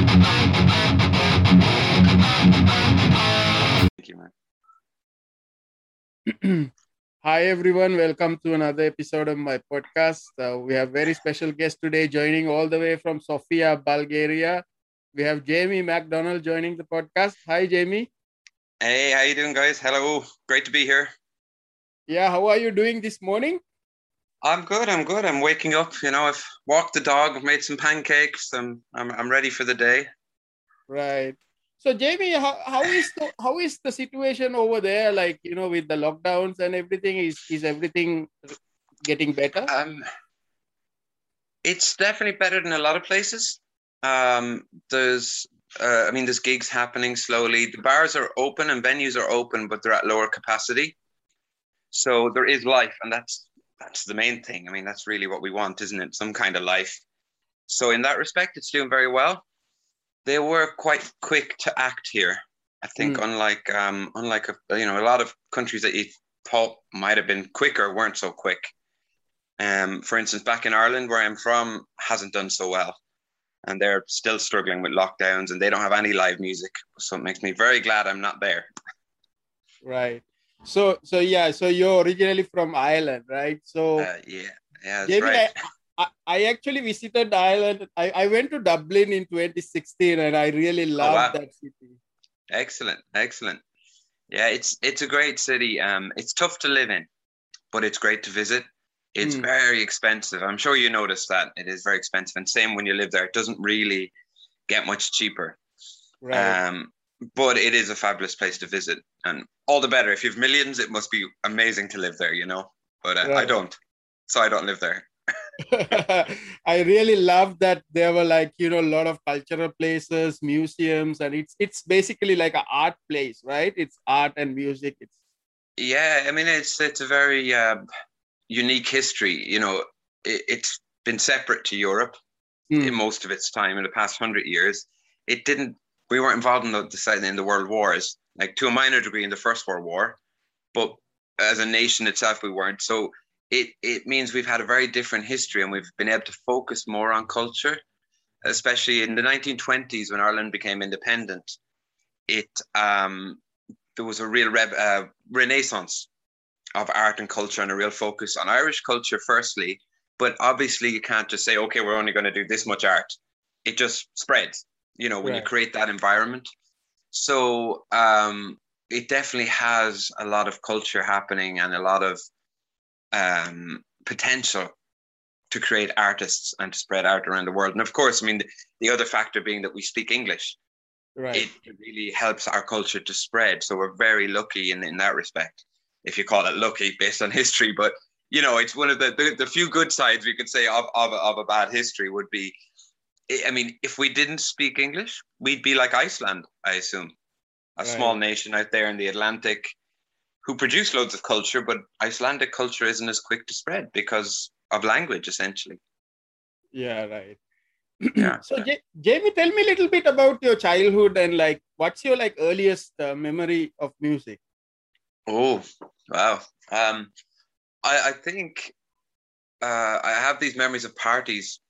Thank you, man. Hi, everyone. Welcome to another episode of my podcast. Uh, we have very special guest today joining all the way from Sofia, Bulgaria. We have Jamie McDonald joining the podcast. Hi, Jamie. Hey, how you doing, guys? Hello. Great to be here. Yeah, how are you doing this morning? I'm good. I'm good. I'm waking up. You know, I've walked the dog. I've made some pancakes. I'm I'm, I'm ready for the day. Right. So Jamie, how, how is the how is the situation over there? Like you know, with the lockdowns and everything, is is everything getting better? Um, it's definitely better than a lot of places. Um, there's, uh, I mean, there's gigs happening slowly. The bars are open and venues are open, but they're at lower capacity. So there is life, and that's that's the main thing. I mean, that's really what we want, isn't it? Some kind of life. So in that respect, it's doing very well they were quite quick to act here. I think, mm. unlike um, unlike a, you know a lot of countries that you thought might have been quicker weren't so quick. Um, for instance, back in Ireland, where I'm from, hasn't done so well, and they're still struggling with lockdowns, and they don't have any live music. So it makes me very glad I'm not there. Right. So so yeah. So you're originally from Ireland, right? So uh, yeah, yeah, that's right. I, I, actually visited Ireland. I, I went to Dublin in 2016 and I really loved oh, wow. that city. Excellent, excellent. Yeah, it's it's a great city. Um, it's tough to live in, but it's great to visit. It's mm. very expensive. I'm sure you noticed that it is very expensive. And same when you live there, it doesn't really get much cheaper. Right. Um, but it is a fabulous place to visit, and all the better. If you have millions, it must be amazing to live there. You know, but uh, right. I don't, so I don't live there. I really love that there were like you know a lot of cultural places, museums, and it's it's basically like an art place, right? It's art and music. It's yeah, I mean it's it's a very uh, unique history. You know, it, it's been separate to Europe mm. in most of its time in the past hundred years. It didn't. We weren't involved in the, the in the world wars, like to a minor degree in the First World War, but as a nation itself, we weren't. So it it means we've had a very different history and we've been able to focus more on culture especially in the 1920s when ireland became independent. It um, there was a real re- uh, renaissance of art and culture and a real focus on irish culture firstly. But obviously you can't just say okay we're only going to do this much art. It just spreads you know when right. you create that environment so um, it definitely has a lot of culture happening and a lot of um, potential to create artists and to spread art around the world. And of course, I mean, the, the other factor being that we speak English. Right. It, really helps our culture to spread. So we're very lucky in, in that respect, if you call it lucky based on history. But, you know, it's one of the, the, the few good sides we could say of, of, of a bad history would be, I mean, if we didn't speak English, we'd be like Iceland, I assume. A right. small nation out there in the Atlantic who produce loads of culture, but Icelandic culture isn't as quick to spread because of language, essentially. Yeah, right. Yeah. so, J- Jamie, tell me a little bit about your childhood and like, what's your like earliest uh, memory of music? Oh, wow. Um, I, I think uh, I have these memories of parties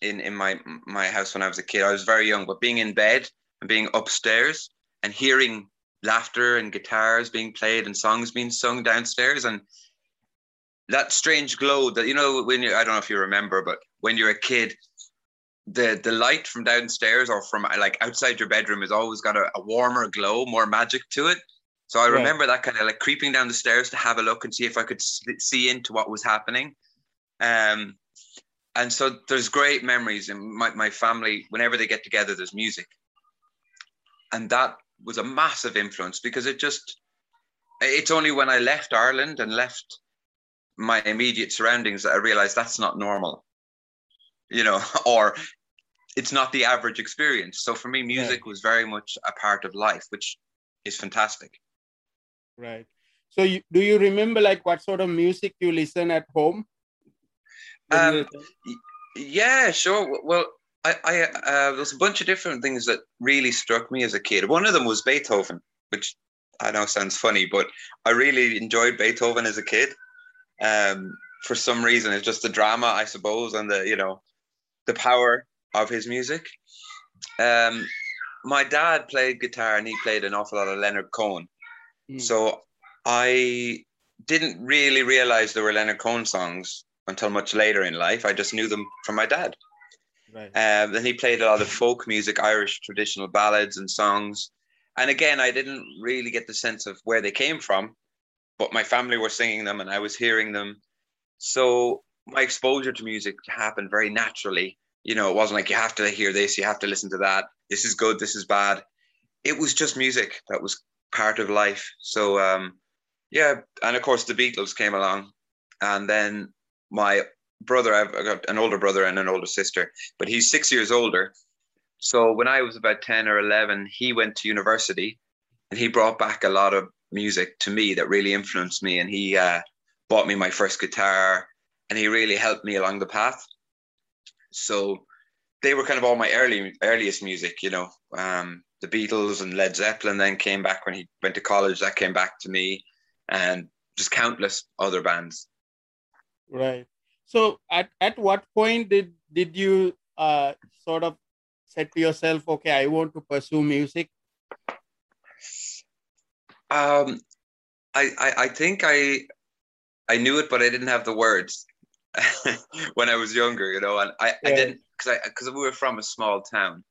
in in my my house when I was a kid. I was very young, but being in bed and being upstairs and hearing laughter and guitars being played and songs being sung downstairs and that strange glow that you know when you I don't know if you remember but when you're a kid the the light from downstairs or from like outside your bedroom has always got a, a warmer glow more magic to it so I yeah. remember that kind of like creeping down the stairs to have a look and see if I could see into what was happening um and so there's great memories in my, my family whenever they get together there's music and that was a massive influence because it just it's only when I left Ireland and left my immediate surroundings that I realized that's not normal, you know, or it's not the average experience. So for me, music was very much a part of life, which is fantastic. Right. So you, do you remember like what sort of music you listen at home? Um, yeah, sure. Well, I, I uh, there's a bunch of different things that really struck me as a kid. One of them was Beethoven, which I know sounds funny, but I really enjoyed Beethoven as a kid. Um, for some reason, it's just the drama, I suppose, and the you know, the power of his music. um, my dad played guitar and he played an awful lot of Leonard Cohen. Mm. So I didn't really realize there were Leonard Cohen songs until much later in life. I just knew them from my dad. Right. Um, then he played a lot of folk music, Irish traditional ballads and songs. And again, I didn't really get the sense of where they came from, but my family were singing them and I was hearing them. So my exposure to music happened very naturally. You know, it wasn't like you have to hear this, you have to listen to that. This is good, this is bad. It was just music that was part of life. So, um, yeah, and of course the Beatles came along, and then my brother, I've got an older brother and an older sister, but he's six years older. So when I was about 10 or 11, he went to university and he brought back a lot of music to me that really influenced me. And he uh, bought me my first guitar and he really helped me along the path. So they were kind of all my early earliest music, you know. Um, the Beatles and Led Zeppelin then came back when he went to college. That came back to me, and just countless other bands. Right. So, at, at what point did did you uh, sort of said to yourself, "Okay, I want to pursue music"? Um, I, I I think I I knew it, but I didn't have the words when I was younger, you know, and I, yeah. I didn't because I because we were from a small town,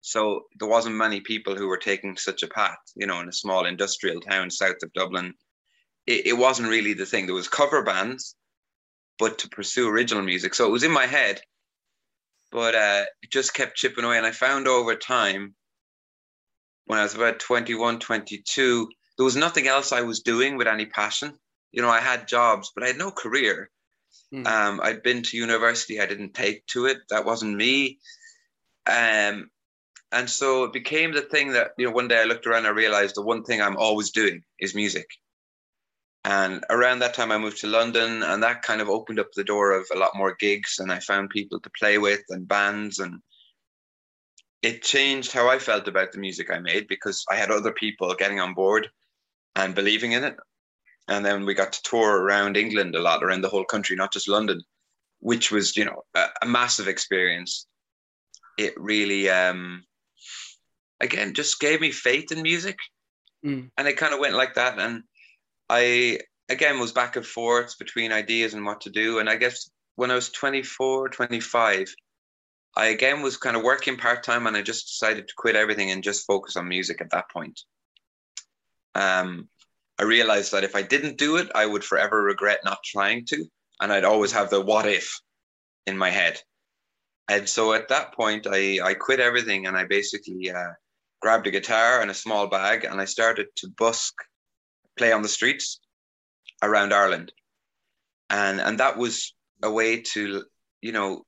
so there wasn't many people who were taking such a path, you know, in a small industrial town south of Dublin. It, it wasn't really the thing. There was cover bands, but to pursue original music, so it was in my head, but uh, it just kept chipping away. And I found over time, when I was about 21, 22, there was nothing else I was doing with any passion. You know, I had jobs, but I had no career. Mm. Um, I'd been to university, I didn't take to it. That wasn't me. Um, and so it became the thing that you know one day i looked around and i realized the one thing i'm always doing is music and around that time i moved to london and that kind of opened up the door of a lot more gigs and i found people to play with and bands and it changed how i felt about the music i made because i had other people getting on board and believing in it and then we got to tour around england a lot around the whole country not just london which was you know a, a massive experience it really um again just gave me faith in music. Mm. And it kind of went like that. And I, again, was back and forth between ideas and what to do. And I guess when I was 24, 25, I again was kind of working part time and I just decided to quit everything and just focus on music at that point. Um, I realized that if I didn't do it, I would forever regret not trying to. And I'd always have the what if in my head. And so at that point, I, I quit everything and I basically uh, grabbed a guitar and a small bag, and I started to busk, play on the streets around Ireland, and and that was a way to you know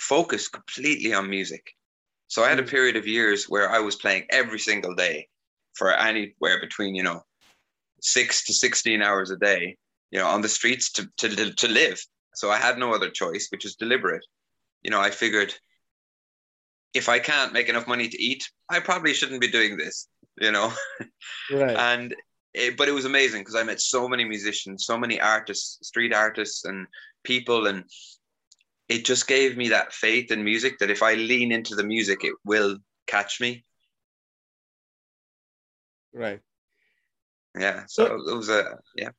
focus completely on music. So I had a mm. period of years where I was playing every single day for anywhere between you know six to sixteen hours a day, you know, on the streets to to to live. So I had no other choice, which was deliberate. You know, I figured if I can't make enough money to eat, I probably shouldn't be doing this, you know? Right. and, it, but it was amazing because I met so many musicians, so many artists, street artists, and people. And it just gave me that faith in music that if I lean into the music, it will catch me. Right. Yeah. So, so it was a, yeah.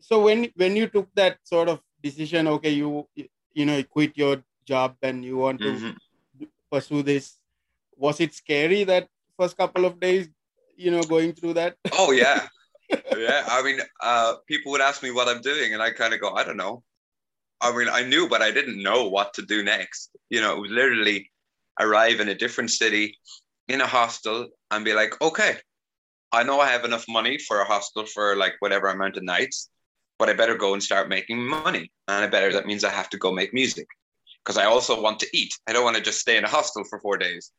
So when, when you took that sort of decision, okay, you, you know, quit your job and you want to mm-hmm pursue this was it scary that first couple of days you know going through that oh yeah yeah i mean uh, people would ask me what i'm doing and i kind of go i don't know i mean i knew but i didn't know what to do next you know it was literally arrive in a different city in a hostel and be like okay i know i have enough money for a hostel for like whatever amount of nights but i better go and start making money and i better that means i have to go make music because I also want to eat. I don't want to just stay in a hostel for four days.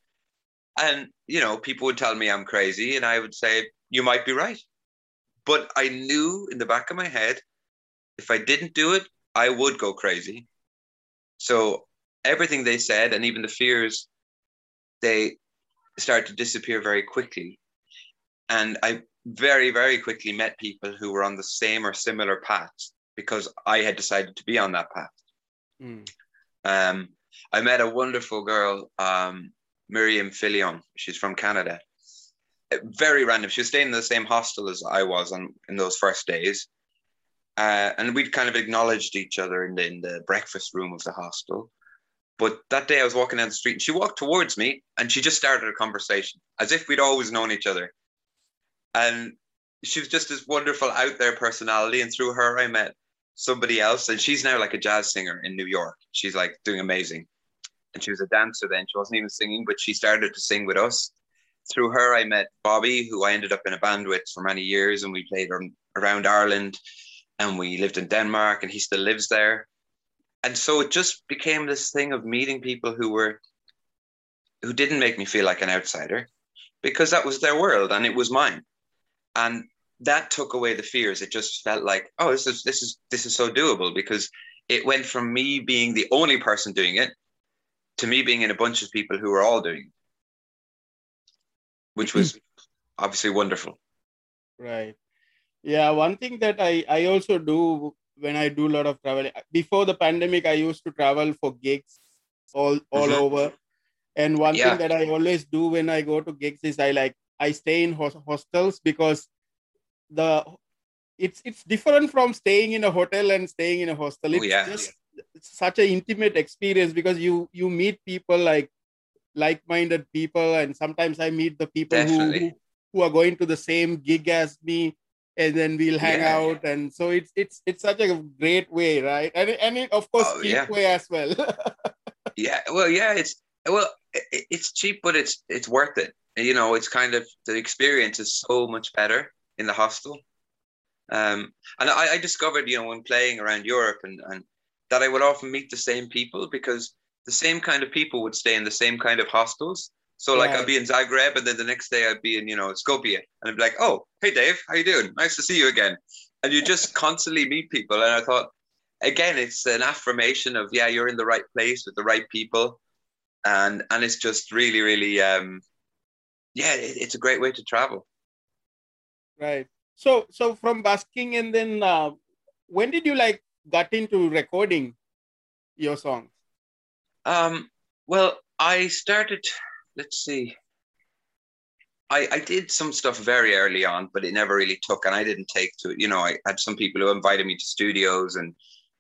And, you know, people would tell me I'm crazy, and I would say, you might be right. But I knew in the back of my head, if I didn't do it, I would go crazy. So everything they said, and even the fears, they started to disappear very quickly. And I very, very quickly met people who were on the same or similar path because I had decided to be on that path. Mm. Um, I met a wonderful girl um, Miriam Filion. She's from Canada. Uh, very random. She was staying in the same hostel as I was on in those first days. Uh, and we'd kind of acknowledged each other in the, in the breakfast room of the hostel. But that day I was walking down the street and she walked towards me and she just started a conversation as if we'd always known each other. And she was just this wonderful out there personality. And through her, I met somebody else. And she's now like a jazz singer in New York. She's like doing amazing. And she was a dancer then. She wasn't even singing, but she started to sing with us. Through her, I met Bobby, who I ended up in a band with for many years. And we played around Ireland and we lived in Denmark and he still lives there. And so it just became this thing of meeting people who were who didn't make me feel like an outsider because that was their world and it was mine. And that took away the fears. It just felt like, oh, this is this is this is so doable because it went from me being the only person doing it to me being in a bunch of people who were all doing it, which was obviously wonderful. Right. Yeah, one thing that I I also do when I do a lot of travel before the pandemic, I used to travel for gigs all all mm-hmm. over. And one yeah. thing that I always do when I go to gigs is I like I stay in hostels because the it's it's different from staying in a hotel and staying in a hostel. Oh, it's oh, yeah. just such an intimate experience because you you meet people like like-minded people, and sometimes I meet the people who, who who are going to the same gig as me and then we'll hang yeah. out and so it's it's it's such a great way right? And and it, of course oh, cheap yeah. way as well. Yeah well yeah it's well it, it's cheap but it's it's worth it. You know it's kind of the experience is so much better in the hostel. Um and i, I discovered you know when playing around europe and and that i would often meet the same people because the same kind of people would stay in the same kind of hostels so like I'd be in Zagreb, and then the next day I'd be in you know Skopje, and I'd be like, "Oh, hey Dave, how you doing? Nice to see you again." And you just constantly meet people, and I thought, again, it's an affirmation of yeah, you're in the right place with the right people, and and it's just really, really, um, yeah, it, it's a great way to travel. Right. So so from busking, and then uh, when did you like got into recording your songs? Um. Well, I started let's see. I, I did some stuff very early on, but it never really took, and I didn't take to it. You know, I had some people who invited me to studios, and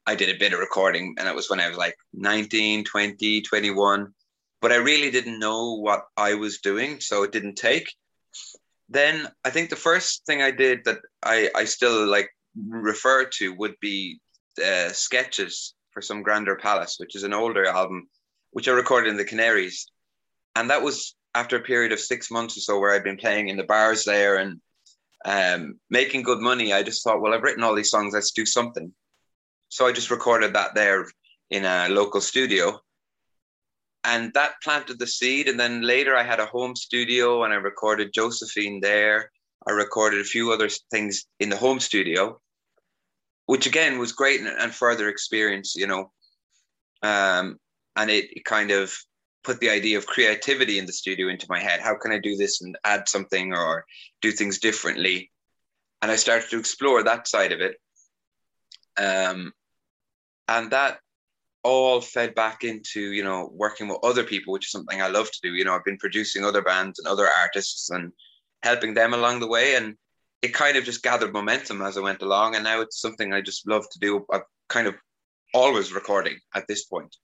I did a bit of recording, and it was when I was like 19, 20, 21. But I really didn't know what I was doing, so it didn't take. Then I think the first thing I did that I, I still like refer to would be uh, sketches for some grander palace, which is an older album, which I recorded in the Canaries and that was after a period of six months or so where I'd been playing in the bars there and um, making good money. I just thought, well, I've written all these songs, let's do something. So I just recorded that there in a local studio. And that planted the seed. And then later I had a home studio and I recorded Josephine there. I recorded a few other things in the home studio, which again was great and, and further experience, you know. Um, and it, it kind of put the idea of creativity in the studio into my head. How can I do this and add something or do things differently? And I started to explore that side of it. Um, and that all fed back into, you know, working with other people, which is something I love to do. You know, I've been producing other bands and other artists and helping them along the way. And it kind of just gathered momentum as I went along. And now it's something I just love to do. I'm kind of always recording at this point.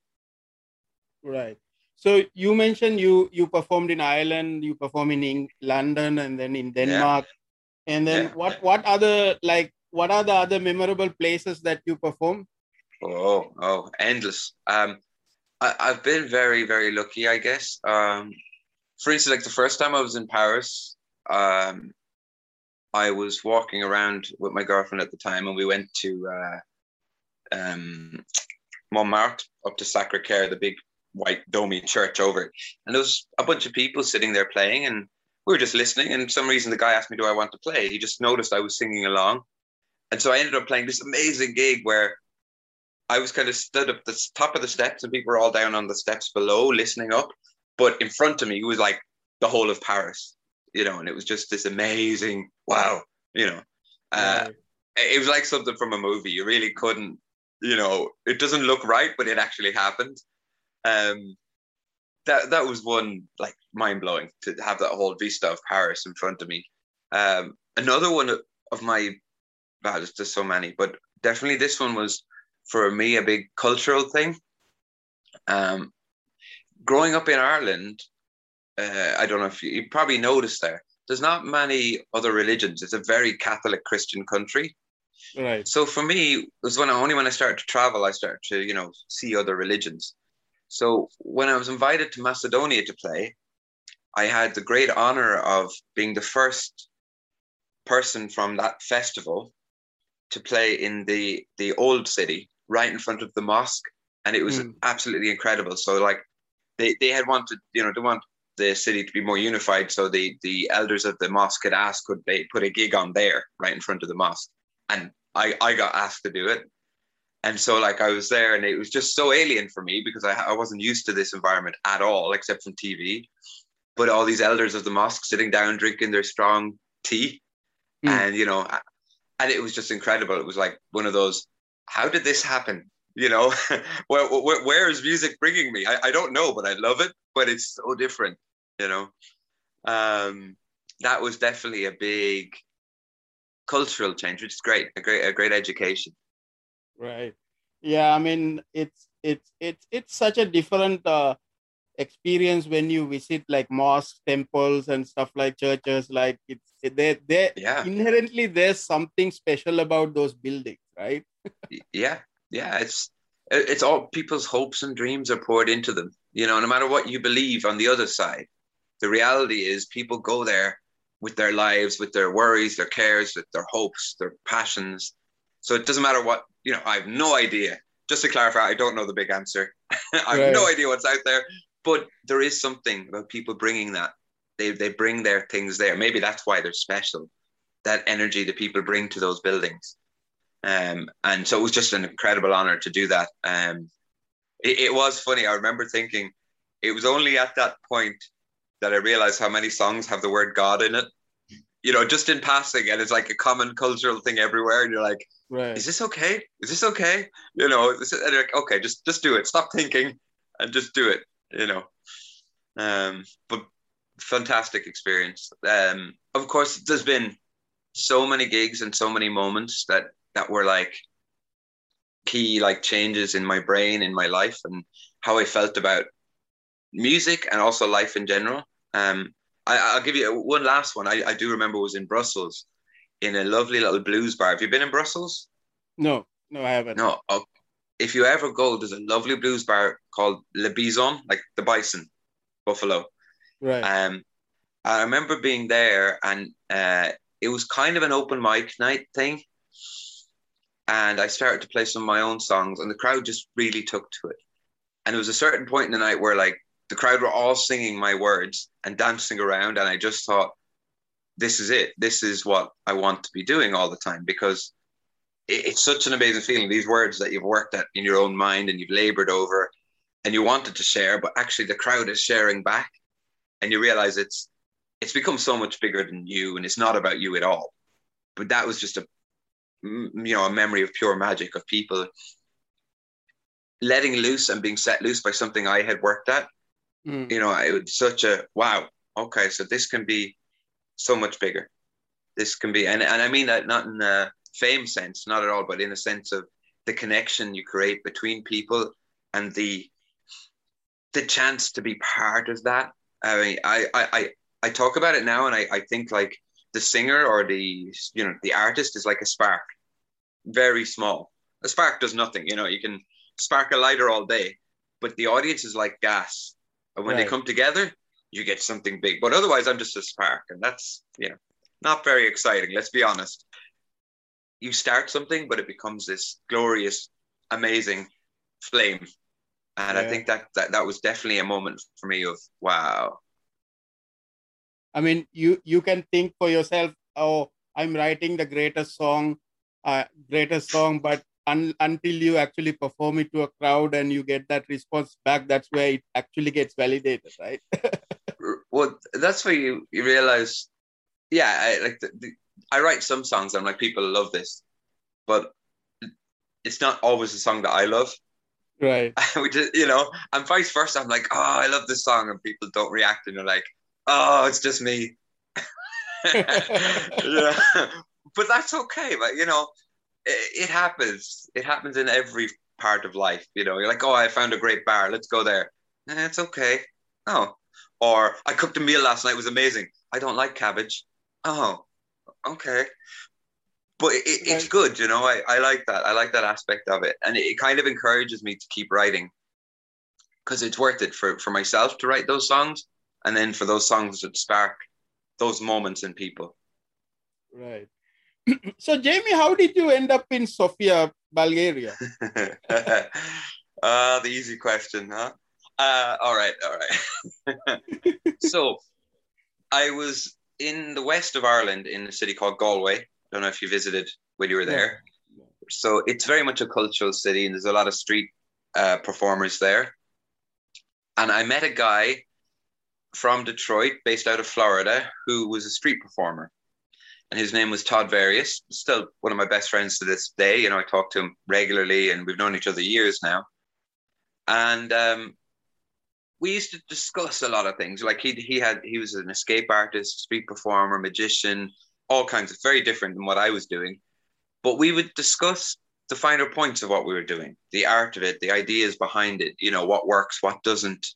Right. So you mentioned you you performed in Ireland, you perform in London, and then in Denmark, yeah. and then yeah. what what other like what are the other memorable places that you perform? Oh, oh, endless. Um, I, I've been very very lucky, I guess. Um, for instance, like the first time I was in Paris, um, I was walking around with my girlfriend at the time, and we went to uh, um, Montmartre up to Sacre Coeur, the big white domey church over it. And there was a bunch of people sitting there playing, and we were just listening. And some reason, the guy asked me, "Do I want to play?" He just noticed I was singing along, and so I ended up playing this amazing gig where I was kind of stood up the top of the steps, and people were all down on the steps below listening up. But in front of me was like the whole of Paris, you know, and it was just this amazing wow, you know. Uh, it was like something from a movie. You really couldn't, you know, it doesn't look right, but it actually happened. Um, that that was one like mind blowing to have that whole vista of Paris in front of me. Um, another one of my, well, there's just so many, but definitely this one was for me a big cultural thing. Um, growing up in Ireland, uh, I don't know if you, you probably noticed there. There's not many other religions. It's a very Catholic Christian country. Right. So for me, it was when I, only when I started to travel, I started to you know see other religions. So when I was invited to Macedonia to play, I had the great honor of being the first person from that festival to play in the the old city, right in front of the mosque, and it was mm. absolutely incredible. So like they they had wanted you know they want the city to be more unified, so the the elders of the mosque had asked could they put a gig on there right in front of the mosque, and I I got asked to do it. And so, like, I was there, and it was just so alien for me because I, I wasn't used to this environment at all, except from TV. But all these elders of the mosque sitting down, drinking their strong tea, mm. and you know, and it was just incredible. It was like one of those, how did this happen? You know, where, where, where is music bringing me? I, I don't know, but I love it. But it's so different, you know. Um, that was definitely a big cultural change, which is great, a great, a great education. Right. Yeah. I mean, it's it's it's it's such a different uh, experience when you visit like mosques, temples, and stuff like churches. Like it's they they yeah. inherently there's something special about those buildings, right? yeah. Yeah. It's it's all people's hopes and dreams are poured into them. You know, no matter what you believe on the other side, the reality is people go there with their lives, with their worries, their cares, with their hopes, their passions. So it doesn't matter what, you know, I have no idea. Just to clarify, I don't know the big answer. I have right. no idea what's out there, but there is something about people bringing that. They, they bring their things there. Maybe that's why they're special. That energy that people bring to those buildings. Um, and so it was just an incredible honor to do that. Um, it, it was funny. I remember thinking it was only at that point that I realized how many songs have the word God in it. You know, just in passing, and it's like a common cultural thing everywhere. And you're like, right. "Is this okay? Is this okay?" You know, this is, and like, "Okay, just just do it. Stop thinking, and just do it." You know, um, but fantastic experience. Um, of course, there's been so many gigs and so many moments that that were like key like changes in my brain in my life and how I felt about music and also life in general. Um, I, will give you one last one. I, I do remember was in Brussels in a lovely little blues bar. Have you been in Brussels? No, no, I haven't. No. Oh, if you ever go, there's a lovely blues bar called Le Bison, like the bison, buffalo. Right. Um, I remember being there, and uh, it was kind of an open mic night thing. And I started to play some of my own songs, and the crowd just really took to it. And there was a certain point in the night where, like, the crowd were all singing my words and dancing around. And I just thought, this is it. This is what I want to be doing all the time because it's such an amazing feeling. These words that you've worked at in your own mind and you've labored over and you wanted to share, but actually the crowd is sharing back. And you realize it's it's become so much bigger than you and it's not about you at all. But that was just a you know a memory of pure magic of people letting loose and being set loose by something I had worked at Mm. You know, it was such a wow. Okay, so this can be so much bigger. This can be, and, and I mean that not in a fame sense, not at all, but in a sense of the connection you create between people and the the chance to be part of that. I mean, I I I, I talk about it now, and I, I think like the singer or the you know the artist is like a spark, very small. A spark does nothing. You know, you can spark a lighter all day, but the audience is like gas and when right. they come together, you get something big. But otherwise, I'm just a spark, and that's you know not very exciting. Let's be honest. You start something, but it becomes this glorious, amazing flame, and yeah. I think that, that that was definitely a moment for me of wow. I mean, you you can think for yourself, oh, I'm writing the greatest song, uh, greatest song, but un, until you actually perform it to a crowd and you get that response back that's where it actually gets validated right well that's where you, you realize yeah I, like the, the, i write some songs i'm like people love this but it's not always the song that i love Right. we just, you know, and vice versa. I'm like, oh, I love this song, and people don't react, and they're like, oh, it's just me. yeah, but that's okay. But you know, it, it, happens. It happens in every part of life. You know, you're like, oh, I found a great bar. Let's go there. Eh, it's okay. Oh, or I cooked a meal last night. It was amazing. I don't like cabbage. Oh, okay. But it, it, it's good, you know. I, I like that. I like that aspect of it, and it, it kind of encourages me to keep writing because it's worth it for for myself to write those songs, and then for those songs to spark those moments in people. Right. So, Jamie, how did you end up in Sofia, Bulgaria? uh, the easy question, huh? Uh, all right, all right. so, I was in the west of Ireland in a city called Galway. I don't know if you visited when you were there. Yeah. So, it's very much a cultural city, and there's a lot of street uh, performers there. And I met a guy from Detroit, based out of Florida, who was a street performer. And his name was Todd Various, still one of my best friends to this day. You know, I talk to him regularly and we've known each other years now. And um, we used to discuss a lot of things. Like he, he had, he was an escape artist, street performer, magician, all kinds of very different than what I was doing. But we would discuss the finer points of what we were doing, the art of it, the ideas behind it, you know, what works, what doesn't.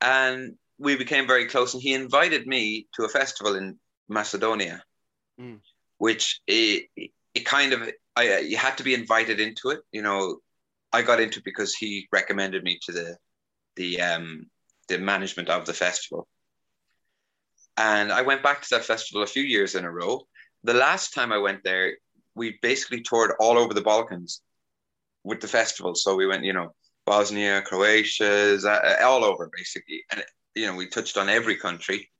And we became very close, and he invited me to a festival in Macedonia, mm. which it, it kind of I you had to be invited into it. You know, I got into it because he recommended me to the the um the management of the festival, and I went back to that festival a few years in a row. The last time I went there, we basically toured all over the Balkans with the festival. So we went, you know, Bosnia, Croatia, all over basically, and you know, we touched on every country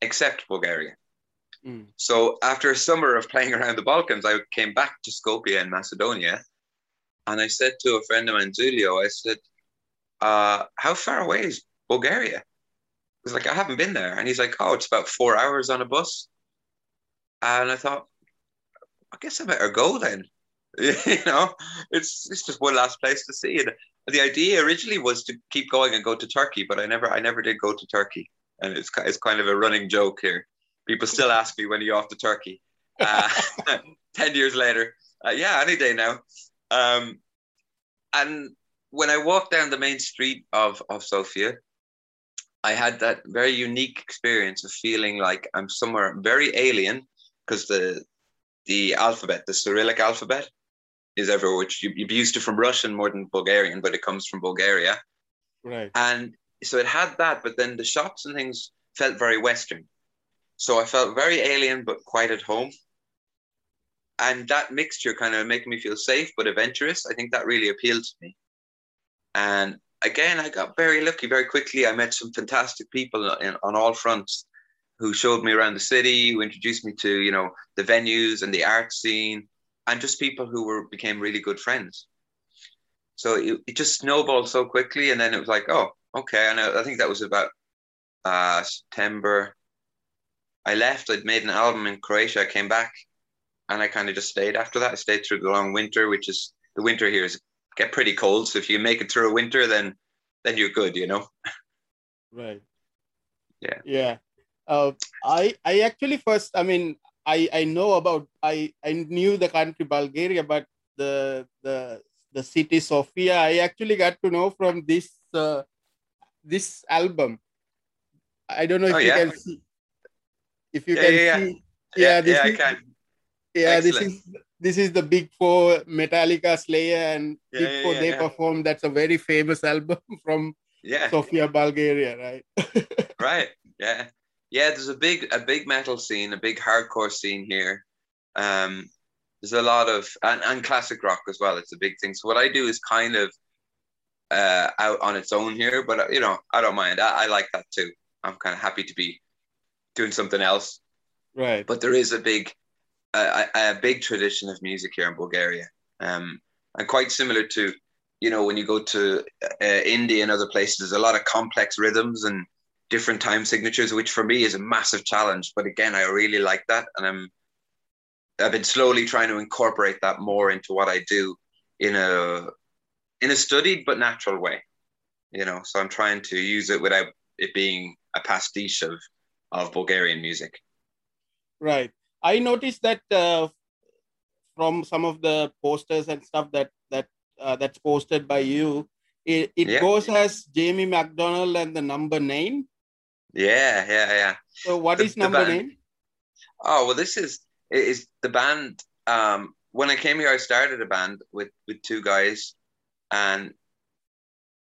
except Bulgaria. Mm. So after a summer of playing around the Balkans, I came back to Skopje in Macedonia, and I said to a friend of mine, Zulio, I said, uh, "How far away is Bulgaria?" He's like, "I haven't been there," and he's like, "Oh, it's about four hours on a bus." And I thought, I guess I better go then. you know, it's it's just one last place to see. And the idea originally was to keep going and go to Turkey, but I never I never did go to Turkey, and it's it's kind of a running joke here. People still ask me when are you off to Turkey. Uh, Ten years later, uh, yeah, any day now. Um, and when I walked down the main street of of Sofia, I had that very unique experience of feeling like I'm somewhere very alien because the the alphabet, the Cyrillic alphabet, is everywhere, which you, you've used to from Russian more than Bulgarian, but it comes from Bulgaria. Right. And so it had that, but then the shops and things felt very Western. So I felt very alien, but quite at home. And that mixture kind of making me feel safe, but adventurous. I think that really appealed to me. And again, I got very lucky very quickly. I met some fantastic people in, on all fronts who showed me around the city, who introduced me to, you know, the venues and the art scene and just people who were became really good friends. So it, it just snowballed so quickly, and then it was like, oh, okay. And I, I think that was about uh, September. I left. I'd made an album in Croatia. I came back, and I kind of just stayed after that. I stayed through the long winter, which is the winter here is get pretty cold. So if you make it through a winter, then then you're good, you know. Right. Yeah. Yeah. Uh, I I actually first, I mean, I I know about I I knew the country Bulgaria, but the the the city Sofia I actually got to know from this uh, this album. I don't know if oh, you yeah? can see if you yeah, can yeah, see. Yeah, this yeah, is, I can. Yeah, Excellent. this is this is the Big Four, Metallica, Slayer, and Big Four. they perform. That's a very famous album from Sofia, Bulgaria, right? right. Yeah yeah, there's a big a big metal scene, a big hardcore scene here. Um, there's a lot of and, and classic rock as well. It's a big thing. So what I do is kind of uh, out on its own here, but uh, you know I don't mind. I, I like that too. I'm kind of happy to be doing something else. Right. But there is a big a, a big tradition of music here in Bulgaria, um, and quite similar to you know when you go to uh, India and other places, there's a lot of complex rhythms and different time signatures, which for me is a massive challenge. But again, I really like that, and I'm I've been slowly trying to incorporate that more into what I do in a in a studied but natural way. You know, so I'm trying to use it without it being a pastiche of of Bulgarian music. Right. I noticed that uh, from some of the posters and stuff that that uh, that's posted by you, it, it yeah. goes as Jamie McDonald and the number nine. Yeah, yeah, yeah. So what the, is number nine? Oh well, this is is the band. Um, when I came here, I started a band with with two guys, and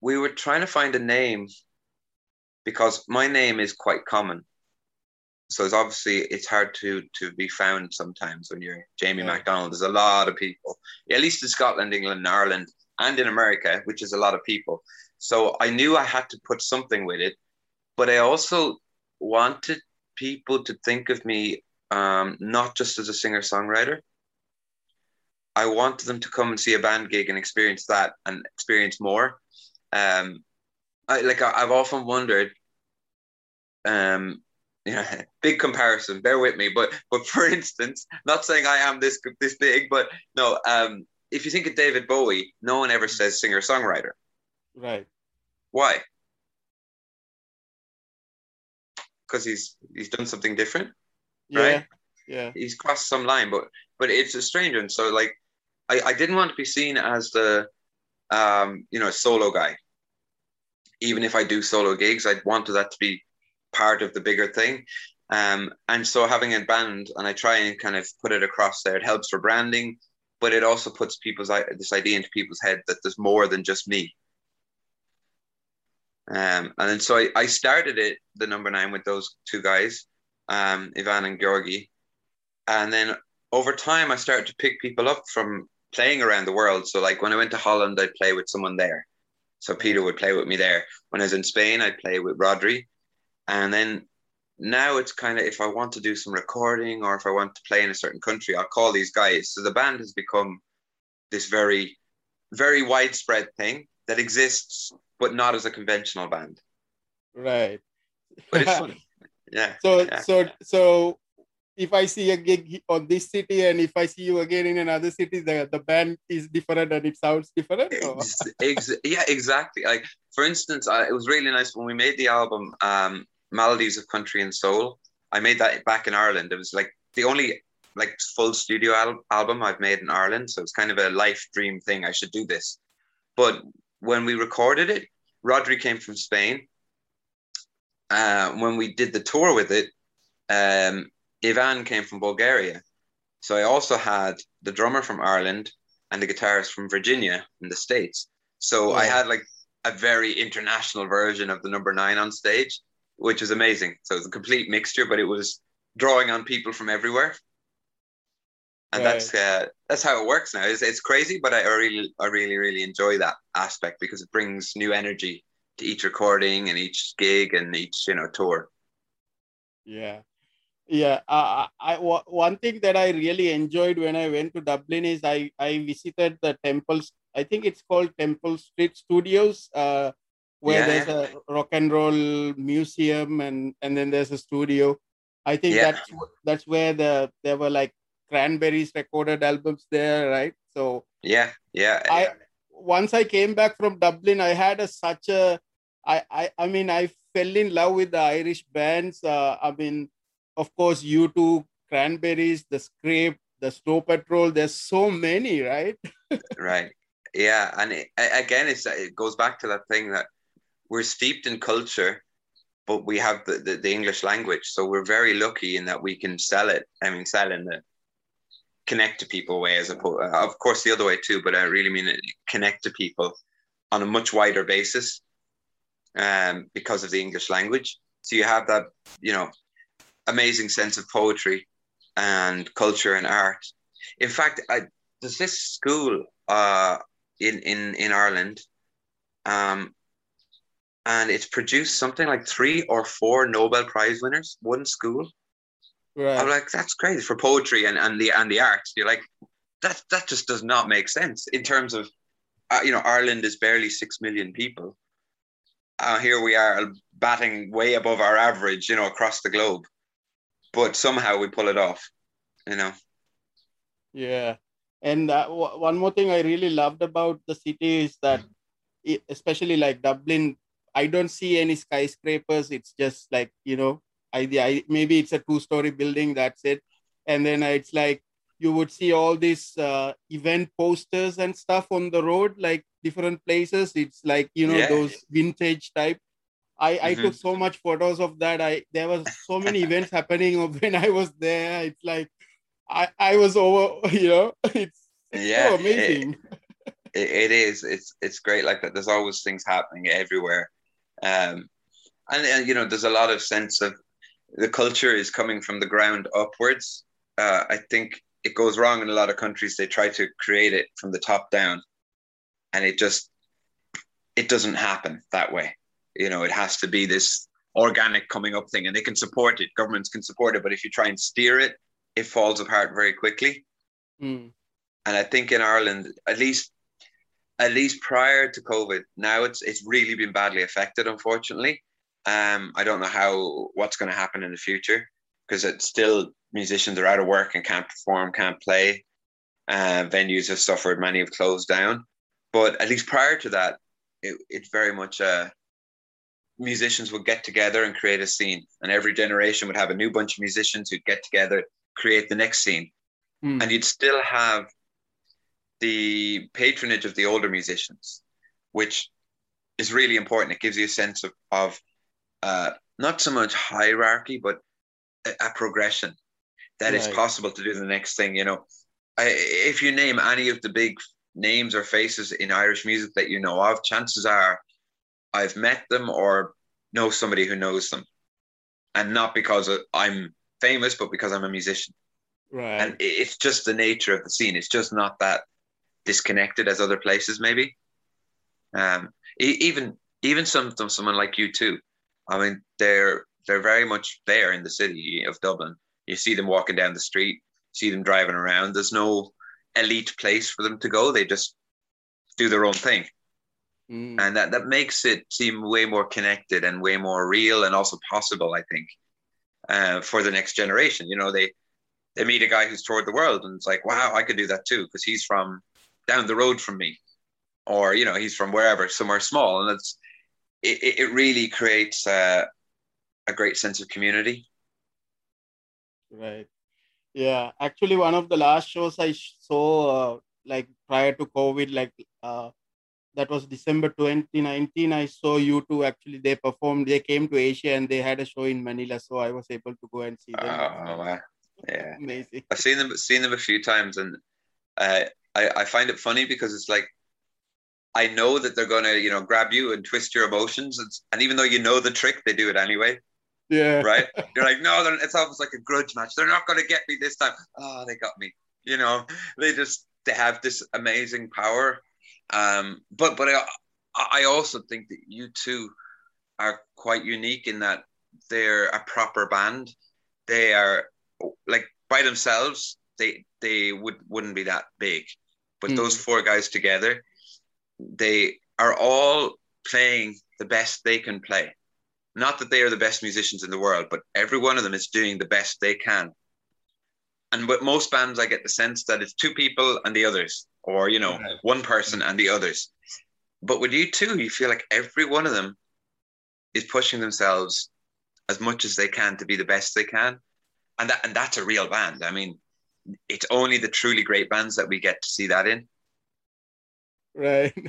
we were trying to find a name because my name is quite common. So it's obviously it's hard to to be found sometimes when you're Jamie yeah. McDonald. There's a lot of people, at least in Scotland, England, Ireland, and in America, which is a lot of people. So I knew I had to put something with it, but I also wanted people to think of me um, not just as a singer songwriter. I wanted them to come and see a band gig and experience that and experience more. Um, I like I, have often wondered, um, yeah, big comparison. Bear with me, but but for instance, not saying I am this this big, but no. Um, if you think of David Bowie, no one ever says singer songwriter. Right. Why? Because he's he's done something different, yeah. right? Yeah. He's crossed some line, but but it's a strange one. So like, I I didn't want to be seen as the um you know solo guy. Even if I do solo gigs, I wanted that to be part of the bigger thing. Um, and so having a band, and I try and kind of put it across there, it helps for branding, but it also puts people's this idea into people's head that there's more than just me. Um, and then so I, I started it, the number nine, with those two guys, um, Ivan and Georgi. And then over time, I started to pick people up from playing around the world. So, like when I went to Holland, I'd play with someone there. So Peter would play with me there. When I was in Spain, I'd play with Rodri. And then now it's kind of if I want to do some recording or if I want to play in a certain country, I'll call these guys. So the band has become this very, very widespread thing that exists, but not as a conventional band. Right. But it's fun. Yeah. So yeah. so so if I see a gig on this city and if I see you again in another city, the, the band is different and it sounds different. Ex- ex- yeah, exactly. Like for instance, I, it was really nice when we made the album. Um, Melodies of Country and Soul. I made that back in Ireland. It was like the only like full studio al- album I've made in Ireland. So it's kind of a life dream thing. I should do this. But when we recorded it, Rodri came from Spain. Uh, when we did the tour with it, um, Ivan came from Bulgaria. So I also had the drummer from Ireland and the guitarist from Virginia in the States. So I had like a very international version of the number nine on stage which was amazing. So it was a complete mixture, but it was drawing on people from everywhere. And right. that's uh, that's how it works now. It's, it's crazy, but I really I really really enjoy that aspect because it brings new energy to each recording and each gig and each you know tour. Yeah, yeah. Uh, I one thing that I really enjoyed when I went to Dublin is I I visited the temples. I think it's called Temple Street Studios. Uh, where yeah, there's yeah. a rock and roll museum and and then there's a studio. I think yeah. that's that's where the there were like cranberries recorded albums there, right? So yeah, yeah. I once I came back from Dublin, I had a such a I I I mean I fell in love with the Irish bands. Uh, I mean, of course, U2, Cranberries, the Script, the Snow Patrol. There's so many, right? right. Yeah, and it, again, it's it goes back to that thing that we're steeped in culture, but we have the, the, the, English language. So we're very lucky in that we can sell it. I mean, sell in the connect to people way as opposed, of course, the other way too, but I really mean it, connect to people on a much wider basis um, because of the English language. So you have that, you know, amazing sense of poetry and culture and art. In fact, I, there's this school uh, in, in, in Ireland um, and it's produced something like three or four Nobel Prize winners, one school. Right. I'm like, that's crazy for poetry and, and the and the arts. You're like, that that just does not make sense in terms of, uh, you know, Ireland is barely six million people. Uh, here we are batting way above our average, you know, across the globe, but somehow we pull it off, you know. Yeah, And uh, w- one more thing I really loved about the city is that, it, especially like Dublin, I don't see any skyscrapers. It's just like you know, I, I maybe it's a two-story building. That's it. And then it's like you would see all these uh, event posters and stuff on the road, like different places. It's like you know yeah. those vintage type. I, I mm-hmm. took so much photos of that. I there was so many events happening when I was there. It's like I, I was over, you know, it's, it's yeah, so amazing. It, it is. It's it's great like that. There's always things happening everywhere. Um and, and you know, there's a lot of sense of the culture is coming from the ground upwards. Uh, I think it goes wrong in a lot of countries. They try to create it from the top down, and it just it doesn't happen that way. You know, it has to be this organic coming up thing, and they can support it. Governments can support it, but if you try and steer it, it falls apart very quickly. Mm. And I think in Ireland, at least at least prior to COVID, now it's it's really been badly affected, unfortunately. Um, I don't know how what's going to happen in the future because it's still musicians are out of work and can't perform, can't play. Uh, venues have suffered, many have closed down. But at least prior to that, it, it very much uh, musicians would get together and create a scene, and every generation would have a new bunch of musicians who'd get together, create the next scene, mm. and you'd still have the patronage of the older musicians, which is really important. It gives you a sense of, of uh, not so much hierarchy, but a, a progression that right. it's possible to do the next thing. You know, I, if you name any of the big names or faces in Irish music that you know of, chances are I've met them or know somebody who knows them, and not because I'm famous, but because I'm a musician. Right. And it's just the nature of the scene. It's just not that disconnected as other places, maybe. Um, even even some someone like U2. I mean, they're they're very much there in the city of Dublin. You see them walking down the street, see them driving around. There's no elite place for them to go. They just do their own thing. Mm. And that, that makes it seem way more connected and way more real and also possible, I think, uh, for the next generation. You know, they they meet a guy who's toured the world and it's like, wow, I could do that too, because he's from down the road from me. Or, you know, he's from wherever, somewhere small. And it's it, it really creates uh, a great sense of community. Right. Yeah. Actually, one of the last shows I saw, uh, like prior to COVID, like uh, that was December 2019. I saw U2 actually. They performed. They came to Asia and they had a show in Manila, so I was able to go and see them. Oh, wow. yeah, amazing. I've seen them, seen them a few times, and uh, I I find it funny because it's like I know that they're gonna, you know, grab you and twist your emotions, and, and even though you know the trick, they do it anyway. Yeah. Right. You're like, no, it's almost like a grudge match. They're not gonna get me this time. Oh, they got me. You know, they just they have this amazing power. Um, but but I I also think that U2 are quite unique in that they're a proper band. They are like by themselves. They they would wouldn't be that big, but mm. those four guys together they are all playing the best they can play. Not that they are the best musicians in the world, but every one of them is doing the best they can. And with most bands, I get the sense that it's two people and the others, or you know, one person and the others. But with U2, you feel like every one of them is pushing themselves as much as they can to be the best they can, and that and that's a real band. I mean, it's only the truly great bands that we get to see that in. Right.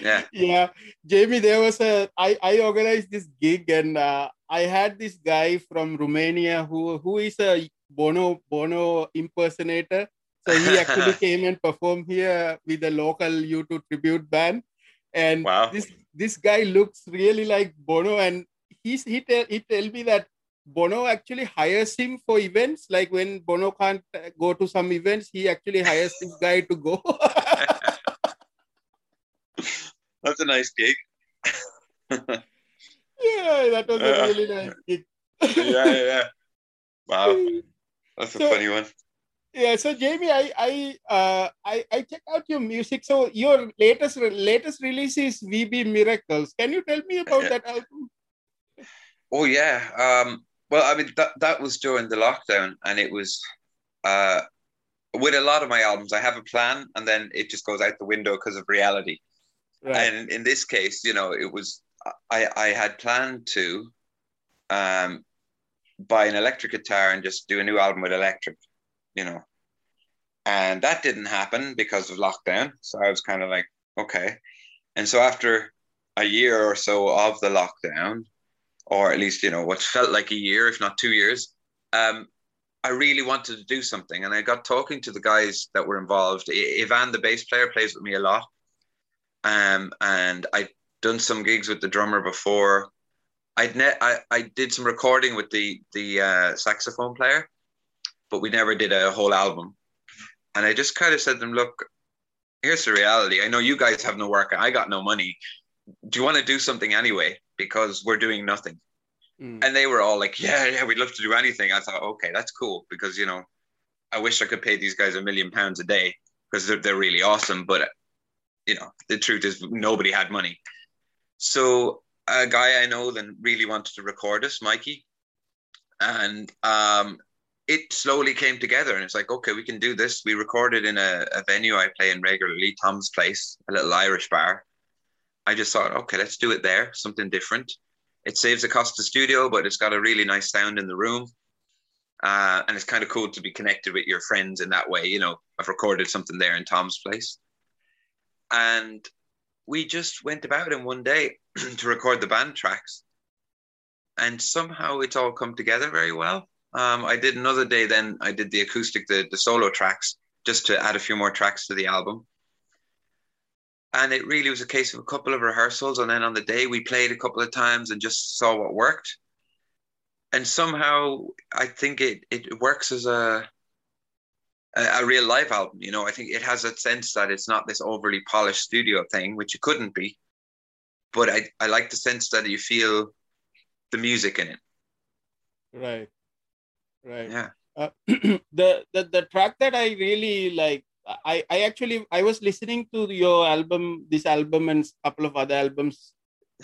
Yeah. Yeah. Jamie there was a i i organized this gig and uh, i had this guy from romania who who is a bono bono impersonator. So he actually came and performed here with a local u2 tribute band. And wow. this this guy looks really like bono and he's he tell he tell me that bono actually hires him for events like when bono can't go to some events he actually hires this guy to go That's a nice gig. yeah, that was a really nice gig. yeah, yeah. Wow. That's a so, funny one. Yeah, so Jamie, I I uh I, I check out your music. So your latest latest release is We Be Miracles. Can you tell me about yeah. that album? Oh yeah. Um well I mean that that was during the lockdown and it was uh with a lot of my albums, I have a plan and then it just goes out the window because of reality. Right. And in this case, you know, it was I I had planned to um buy an electric guitar and just do a new album with electric, you know. And that didn't happen because of lockdown. So I was kind of like, okay. And so after a year or so of the lockdown, or at least, you know, what felt like a year, if not two years, um, I really wanted to do something. And I got talking to the guys that were involved. Ivan, the bass player, plays with me a lot. Um, and I'd done some gigs with the drummer before. I'd ne- I, I did some recording with the the uh, saxophone player, but we never did a whole album. And I just kind of said to them, look, here's the reality. I know you guys have no work. I got no money. Do you want to do something anyway? Because we're doing nothing. Mm. And they were all like, yeah, yeah, we'd love to do anything. I thought, okay, that's cool because, you know, I wish I could pay these guys a million pounds a day because they're, they're really awesome. But, you know, the truth is nobody had money. So a guy I know then really wanted to record us, Mikey. And um, it slowly came together and it's like, okay, we can do this. We recorded in a, a venue I play in regularly, Tom's Place, a little Irish bar. I just thought, okay, let's do it there, something different. It saves the cost of studio, but it's got a really nice sound in the room. Uh, and it's kind of cool to be connected with your friends in that way. You know, I've recorded something there in Tom's place. And we just went about in one day to record the band tracks. And somehow it's all come together very well. Um, I did another day then, I did the acoustic, the, the solo tracks, just to add a few more tracks to the album and it really was a case of a couple of rehearsals and then on the day we played a couple of times and just saw what worked. And somehow i think it it works as a a, a real live album you know? I think it has a sense that it's not this overly polished studio thing which it couldn't be. But i i like the sense that you feel the music in it. Right. Right. Yeah. Uh, the, the the track that i really like I, I actually I was listening to your album, this album and a couple of other albums,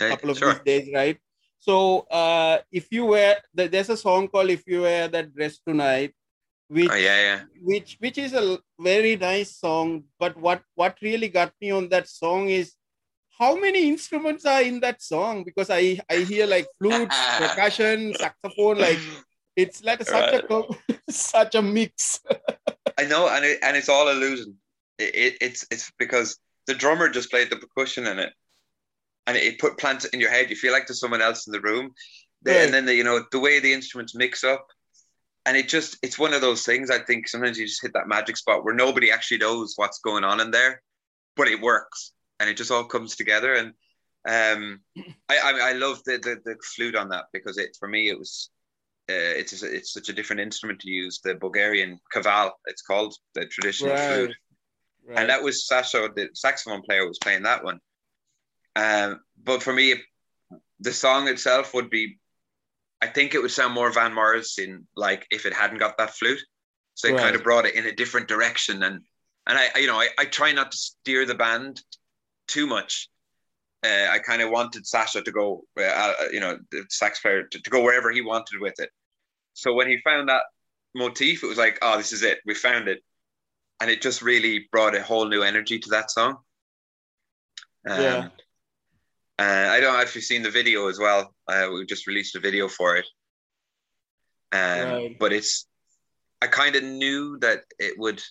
a couple of sure. these days, right? So uh, if you wear there's a song called "If You Wear That Dress Tonight," which oh, yeah, yeah. which which is a very nice song. But what what really got me on that song is how many instruments are in that song because I I hear like flute, percussion, saxophone, like it's like such right. a such a mix. I know, and it, and it's all illusion. It, it, it's it's because the drummer just played the percussion in it, and it, put plants in your head. You feel like there's someone else in the room, right. and then the, you know the way the instruments mix up, and it just it's one of those things. I think sometimes you just hit that magic spot where nobody actually knows what's going on in there, but it works, and it just all comes together. And um, I I, I love the, the the flute on that because it for me it was uh, it's it's such a different instrument to use. The Bulgarian kaval, it's called the traditional right. flute, right. and that was Sasha, the saxophone player, was playing that one. Um, but for me, the song itself would be, I think it would sound more Van Morrison like if it hadn't got that flute. So it right. kind of brought it in a different direction, and and I, you know I, I try not to steer the band too much uh, I kind of wanted Sasha to go, uh, uh, you know, the sax player to, to, go wherever he wanted with it. So when he found that motif, it was like, oh, this is it. We found it, and it just really brought a whole new energy to that song. Um, yeah. Uh, I don't know if you've seen the video as well. Uh, we just released a video for it. Um, right. But it's, I kind of knew that it would,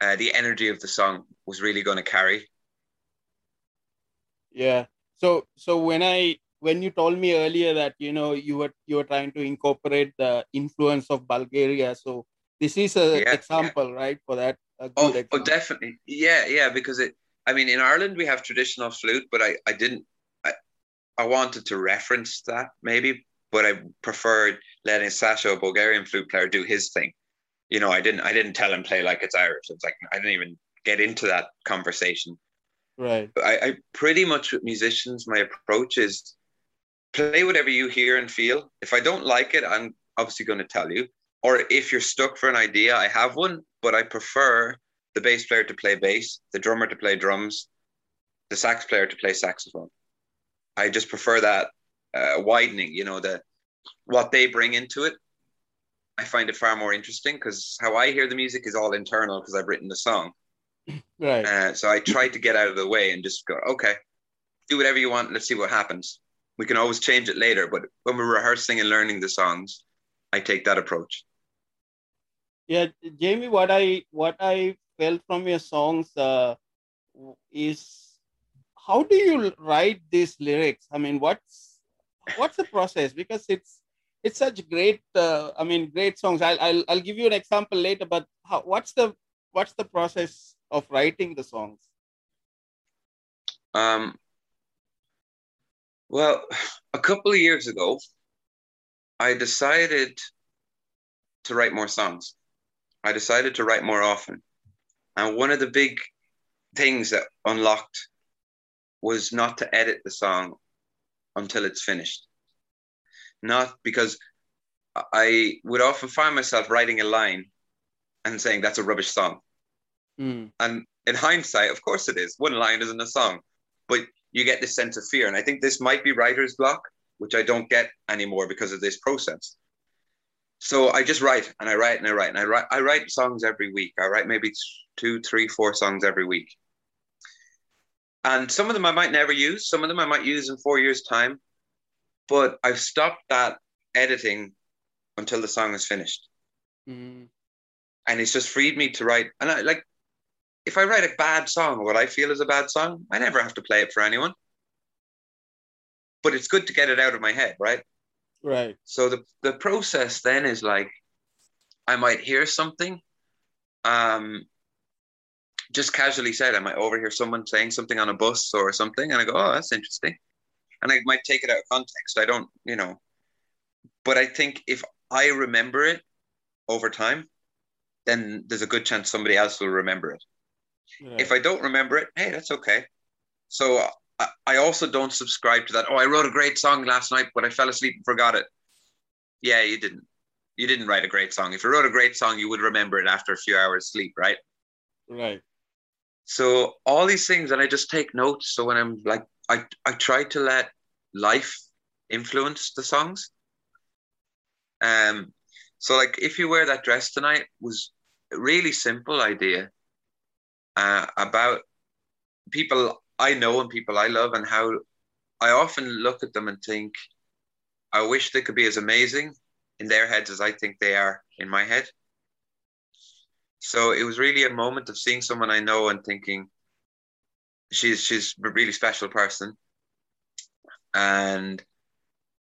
uh, the energy of the song was really going to carry yeah. So so when i when you told me earlier that you know you were you were trying to incorporate the influence of bulgaria so this is an yeah, example yeah. right for that oh, oh definitely. Yeah yeah because it i mean in ireland we have traditional flute but i i didn't i i wanted to reference that maybe but i preferred letting sasha a bulgarian flute player do his thing. You know i didn't i didn't tell him play like it's irish. It's like i didn't even get into that conversation Right. I, I pretty much with musicians, my approach is play whatever you hear and feel. If I don't like it, I'm obviously going to tell you. Or if you're stuck for an idea, I have one, but I prefer the bass player to play bass, the drummer to play drums, the sax player to play saxophone. I just prefer that uh, widening, you know, the what they bring into it. I find it far more interesting because how I hear the music is all internal because I've written the song. Right. Uh, so I try to get out of the way and just go, okay, do whatever you want. Let's see what happens. We can always change it later, but when we're rehearsing and learning the songs, I take that approach. Yeah, Jamie, what I what I felt from your songs uh, is how do you write these lyrics? I mean, what's what's the process? Because it's it's such great. Uh, I mean, great songs. I'll, I'll I'll give you an example later. But how, what's the what's the process of writing the songs? Um. Well, a couple of years ago, I decided to write more songs. I decided to write more often. And one of the big things that unlocked was not to edit the song until it's finished. Not because I would often find myself writing a line and saying that's a rubbish song. Mm. And in hindsight, of course it is. One line isn't a song, but you get this sense of fear. And I think this might be writer's block, which I don't get anymore because of this process. So I just write and I write and I write and I write. I write songs every week. I write maybe two, three, four songs every week. And some of them I might never use. Some of them I might use in four years' time. But I've stopped that editing until the song is finished. Mm. And it's just freed me to write. And I like, if I write a bad song or what I feel is a bad song, I never have to play it for anyone. But it's good to get it out of my head, right? Right. So the, the process then is like, I might hear something, um, just casually said, I might overhear someone saying something on a bus or something, and I go, "Oh, that's interesting," and I might take it out of context. I don't, you know, but I think if I remember it over time, then there's a good chance somebody else will remember it. Right. If I don't remember it, hey, that's okay. So I, I also don't subscribe to that. Oh, I wrote a great song last night, but I fell asleep and forgot it. Yeah, you didn't. You didn't write a great song. If you wrote a great song, you would remember it after a few hours sleep, right? Right. So all these things, and I just take notes. So when I'm like, I I try to let life influence the songs. Um, so like, if you wear that dress tonight was a really simple idea uh, about people I know and people I love, and how I often look at them and think, I wish they could be as amazing in their heads as I think they are in my head. So it was really a moment of seeing someone I know and thinking, she's she's a really special person, and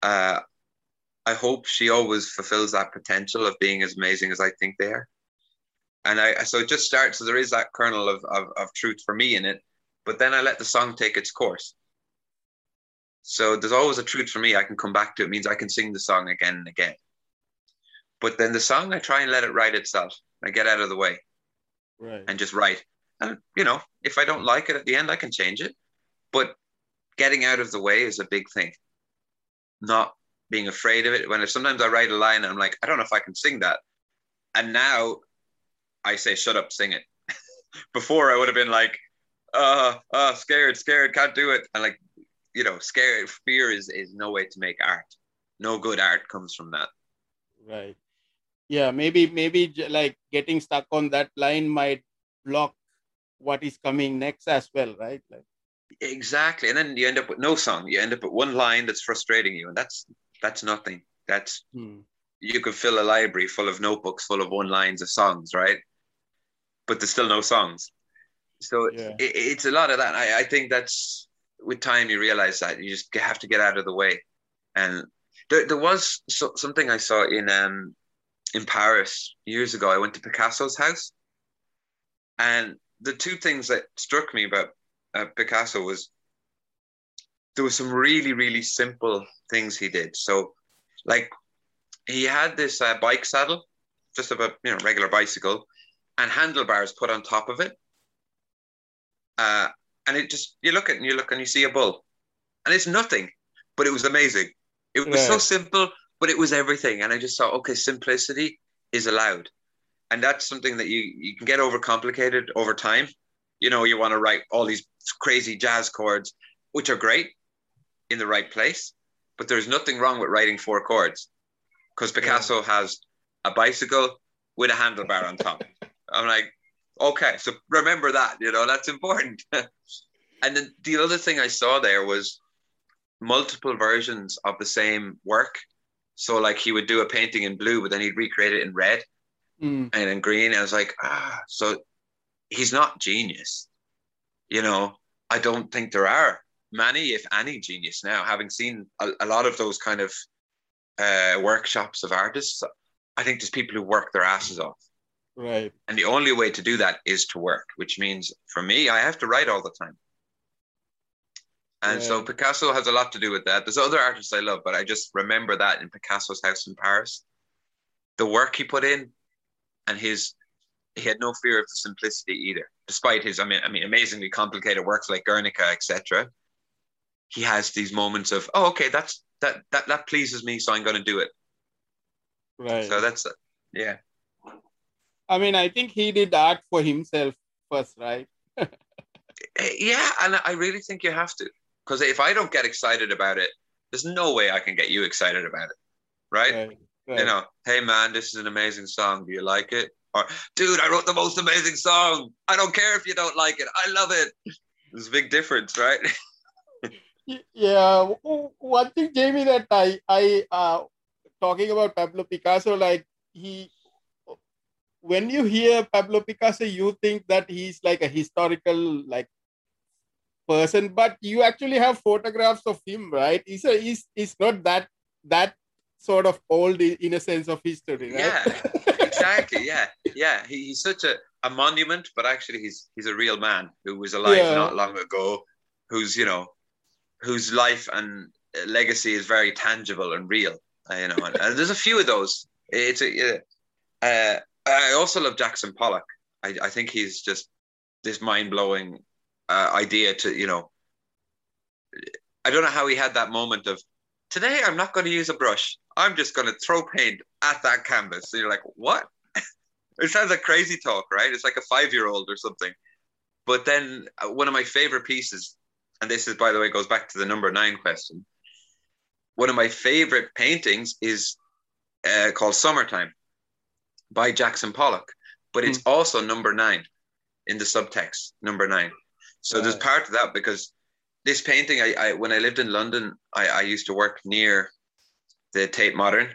uh, I hope she always fulfills that potential of being as amazing as I think they are. And I so it just starts. So there is that kernel of, of of truth for me in it, but then I let the song take its course. So there's always a truth for me. I can come back to it. it means I can sing the song again and again. But then the song, I try and let it write itself. I get out of the way Right. and just write. And you know, if I don't like it at the end, I can change it. But getting out of the way is a big thing. Not being afraid of it. When sometimes I write a line and I'm like, I don't know if I can sing that. And now I say, shut up, sing it. Before I would have been like, uh, uh, scared, scared, can't do it. And like, you know, scared, fear is, is no way to make art. No good art comes from that. Right. Yeah. Maybe maybe like getting stuck on that line might block what is coming next as well, right? Like. Exactly. And then you end up with no song. You end up with one line that's frustrating you. And that's that's nothing. That's Hmm. you could fill a library full of notebooks full of one lines of songs, right? But there's still no songs. So Yeah. it, it's a lot of that. I, I think that's with time you realize that you just have to get out of the way. And there, there was so, something I saw in um in Paris years ago. I went to Picasso's house, and the two things that struck me about uh, Picasso was there were some really really simple things he did. So, like he had this uh, bike saddle, just of a you know regular bicycle, and handlebars put on top of it. Uh, and it just you look at it and you look and you see a bull, and it's nothing, but it was amazing. It was so simple, but it was everything. And I just thought, okay, simplicity is allowed, and that's something that you you can get overcomplicated over time. You know, you want to write all these crazy jazz chords, which are great in the right place, but there's nothing wrong with writing four chords because Picasso has a bicycle with a handlebar on top. I'm like, okay, so remember that, you know, that's important. and then the other thing I saw there was multiple versions of the same work. So like he would do a painting in blue, but then he'd recreate it in red mm. and in green. And I was like, ah, so he's not genius. You know, I don't think there are many, if any, genius now. Having seen a, a lot of those kind of uh, workshops of artists, I think there's people who work their asses off. Right. And the only way to do that is to work, which means for me, I have to write all the time. And so Picasso has a lot to do with that. There's other artists I love, but I just remember that in Picasso's house in Paris. The work he put in and his he had no fear of the simplicity either, despite his I mean I mean amazingly complicated works like Guernica, etc. He has these moments of, oh, okay, that's that that that pleases me, so I'm gonna do it. Right. So that's yeah. I mean, I think he did art for himself first, right? yeah, and I really think you have to. Because if I don't get excited about it, there's no way I can get you excited about it. Right? right, right. You know, hey man, this is an amazing song. Do you like it? Or, dude, I wrote the most amazing song. I don't care if you don't like it. I love it. There's a big difference, right? yeah. One thing, Jamie, that I, I, uh, talking about Pablo Picasso, like he, when you hear Pablo Picasso, you think that he's like a historical, like person, but you actually have photographs of him, right? He's a, he's, he's not that that sort of old in a sense of history, right? Yeah, exactly. Yeah, yeah. He, he's such a, a monument, but actually he's he's a real man who was alive yeah. not long ago, who's you know, whose life and legacy is very tangible and real. You know, and, and, there's a few of those. It's a. Uh, I also love Jackson Pollock. I, I think he's just this mind blowing uh, idea to you know i don't know how he had that moment of today i'm not going to use a brush. I'm just going to throw paint at that canvas. And you're like what? It sounds like crazy talk right? It's like a five year old or something. But then uh, one of my favorite pieces and this is by the way goes back to the number nine question. One of my favorite paintings is uh, called summertime by jackson pollock but it's mm. also number nine in the subtext number nine so right. there's part of that because this painting, I, I when I lived in London, I, I used to work near the Tate Modern,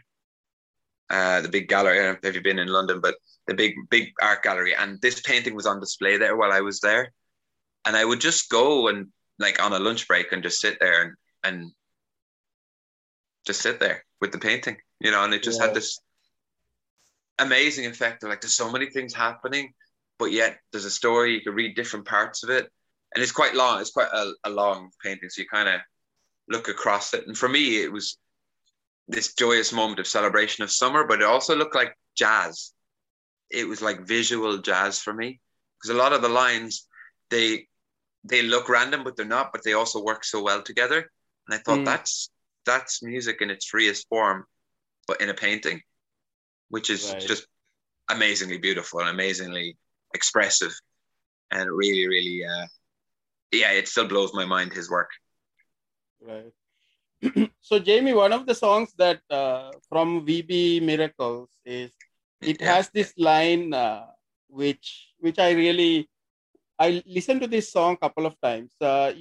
uh, the big gallery. I don't know if you've been in London, but the big big art gallery, and this painting was on display there while I was there, and I would just go and like on a lunch break and just sit there and and just sit there with the painting, you know, and it just yeah. had this amazing effect of like there's so many things happening, but yet there's a story. You can read different parts of it, and it's quite long. It's quite a, a long painting, so you kind of look across it. And for me, it was this joyous moment of celebration of summer, but it also looked like jazz. It was like visual jazz for me because a lot of the lines they they look random, but they're not. But they also work so well together. And I thought mm. that's that's music in its freest form, but in a painting, which is right. just amazingly beautiful and amazingly expressive, and really, really uh, yeah, it still blows my mind his work. Right. so Jamie, one of the songs that uh, from We Be Miracles is it yeah. has this line uh, which which I really I listened to this song a couple of times. Uh,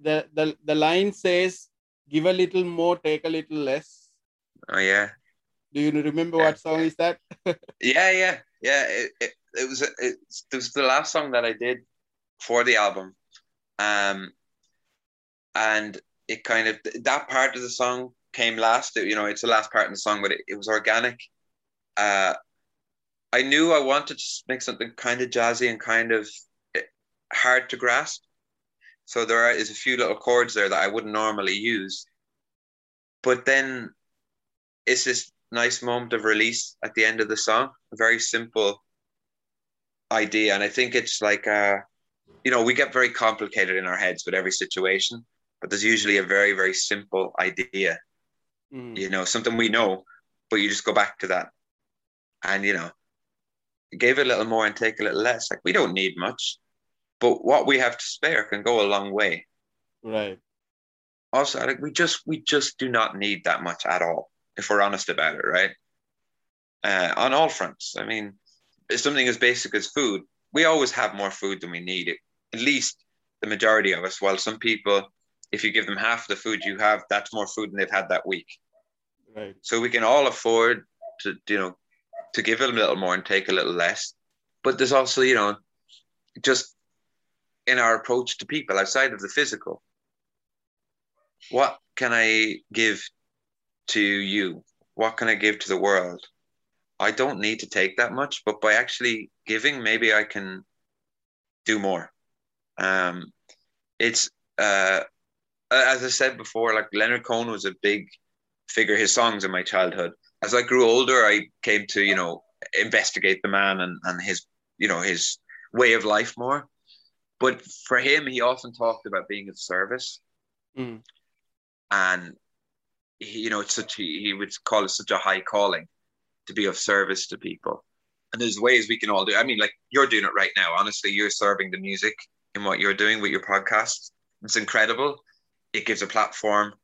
the the the line says, "Give a little more, take a little less." Oh yeah. Do you remember what song is that? yeah, yeah, yeah. It, it, it was it, it was the last song that I did for the album um, and it kind of that part of the song came last. You know, it's the last part in the song, but it, it was organic. Uh, I knew I wanted to make something kind of jazzy and kind of eh, hard to grasp. So there is a few little chords there that I wouldn't normally use. But then it's this nice moment of release at the end of the song. A very simple idea. And I think it's like uh you know, we get very complicated in our heads with every situation, but there's usually a very, very simple idea, mm. you know, something we know, but you just go back to that. And, you know, give a little more and take a little less. Like, we don't need much, but what we have to spare can go a long way. Right. Also, like, we just, we just do not need that much at all, if we're honest about it, right? uh, on all fronts. I mean, something as basic as food. We always have more food than we need. At least the majority of us. While some people, if you give them half the food you have, that's more food than they've had that week. Right. So we can all afford to, you know, to give them a little more and take a little less. But there's also, you know, just in our approach to people outside of the physical. What can I give to you? What can I give to the world? I don't need to take that much, but by actually giving, maybe I can do more. Um, it's uh, as I said before, like Leonard Cohen was a big figure. His songs in my childhood. As I grew older, I came to you know investigate the man and and his you know his way of life more. But for him, he often talked about being of service, mm. and he, you know, it's such he would call it such a high calling to be of service to people. And there's ways we can all do. I mean, like you're doing it right now. Honestly, you're serving the music in what you're doing with your podcast. It's incredible. It gives a platform,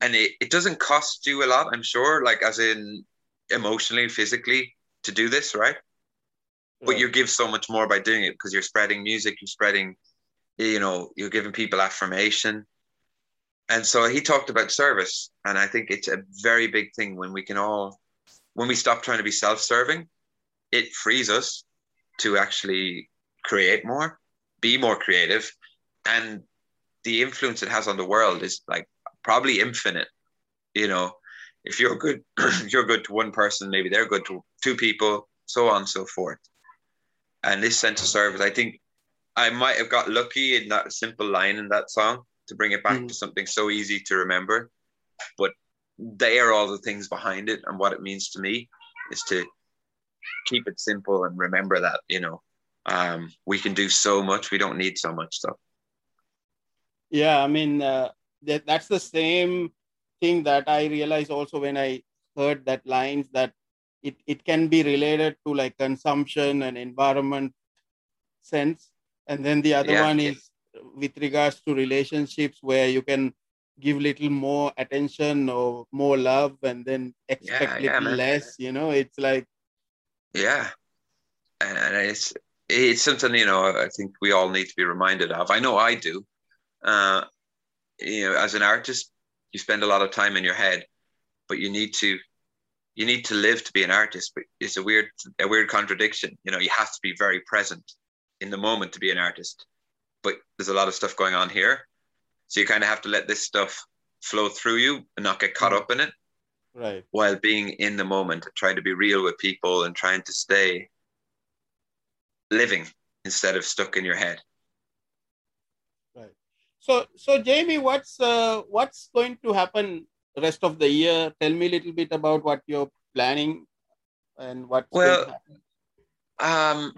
and it, it doesn't cost you a lot. I'm sure, like as in emotionally, physically, to do this, right? But you give so much more by doing it because you're spreading music, you're spreading, you know, you're giving people affirmation. And so he talked about service, and I think it's a very big thing when we can all when we stop trying to be self-serving, it frees us to actually create more, be more creative, and the influence it has on the world is like probably infinite. You know, if you're good, you're good to one person, maybe they're good to two people, so on and so forth. And this sense of service, I think I might have got lucky in that simple line in that song to bring it back mm. to something so easy to remember. But they are all the things behind it and what it means to me is to keep it simple and remember that you know um, we can do so much we don't need so much stuff yeah i mean uh, that, that's the same thing that i realized also when i heard that lines that it, it can be related to like consumption and environment sense and then the other yeah. one is with regards to relationships where you can give little more attention or more love and then expect yeah, little yeah, less you know? It's like yeah. And it's it's something you know i think we all need to be reminded of. I know i do. Uh you know as an artist you spend a lot of time in your head but you need to you need to live to be an artist. But it's a weird a weird contradiction. You know you have to be very present in the moment to be an artist but there's a lot of stuff going on here so you kind of have to let this stuff flow through you and not get caught mm. up in it. Right. While being in the moment, trying to be real with people and trying to stay living instead of stuck in your head. Right. So so Jamie, what's uh, what's going to happen rest of the year? Tell me a little bit about what you're planning and what. Well, um,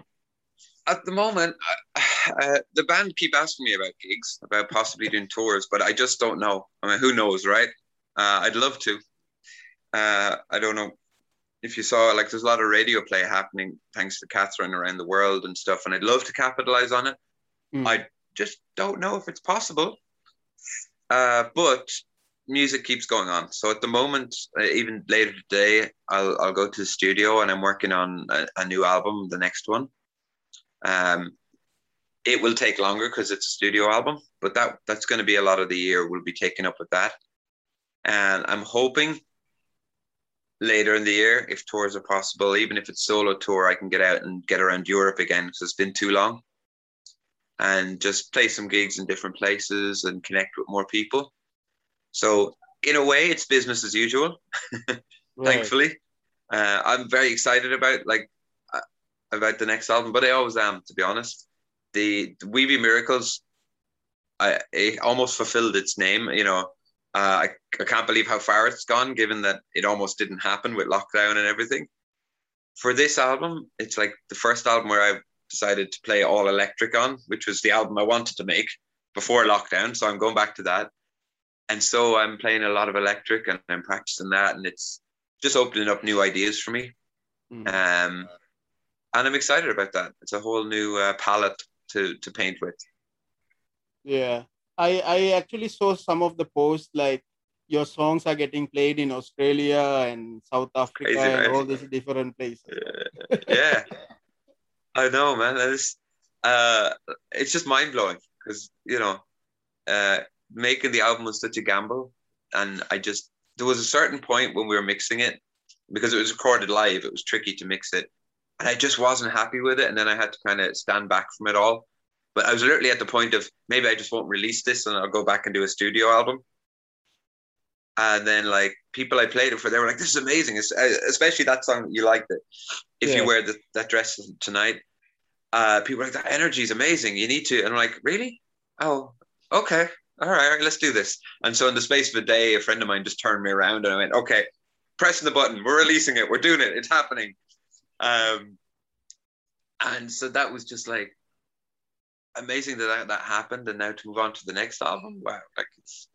at the moment, uh, the band keep asking me about gigs, about possibly doing tours, but I just don't know. I mean, who knows, right? Uh, I'd love to. Uh, I don't know if you saw like there's a lot of radio play happening thanks to Catherine around the world and stuff, and I'd love to capitalize on it. Mm. I just don't know if it's possible. Uh, but music keeps going on. So at the moment, uh, even later today, I'll I'll go to the studio and I'm working on a, a new album, the next one. Um, it will take longer because it's a studio album, but that that's going to be a lot of the year. We'll be taken up with that, and I'm hoping later in the year, if tours are possible, even if it's solo tour, I can get out and get around Europe again because it's been too long, and just play some gigs in different places and connect with more people. So in a way, it's business as usual. right. Thankfully, uh, I'm very excited about like about the next album, but I always am, to be honest. The, the We Miracles, I it almost fulfilled its name. You know, uh, I I can't believe how far it's gone, given that it almost didn't happen with lockdown and everything. For this album, it's like the first album where I decided to play all electric on, which was the album I wanted to make before lockdown. So I'm going back to that. And so I'm playing a lot of electric and I'm practicing that, and it's just opening up new ideas for me. Mm. Um, and I'm excited about that. It's a whole new uh, palette to to paint with. Yeah, I I actually saw some of the posts like your songs are getting played in Australia and South Africa Crazy, and right? all these different places. yeah, I know, man. It's uh, it's just mind blowing because you know, uh, making the album was such a gamble, and I just there was a certain point when we were mixing it because it was recorded live. It was tricky to mix it, and I just wasn't happy with it. And then I had to kind of stand back from it all. But I was literally at the point of maybe I just won't release this and I'll go back and do a studio album. And then like people I played it for, they were like, "This is amazing!" Uh, especially that song you liked it. If yeah. you wear the, that dress tonight, uh, people like, "That energy is amazing. You need to." And I'm like, "Really? Oh, okay, all right, all right, let's do this." And so in the space of a day, a friend of mine just turned me around and I went, "Okay, pressing the button. We're releasing it. We're doing it. It's happening." Um, and so that was just like amazing that, that that happened, and now to move on to the next album. Wow, like it's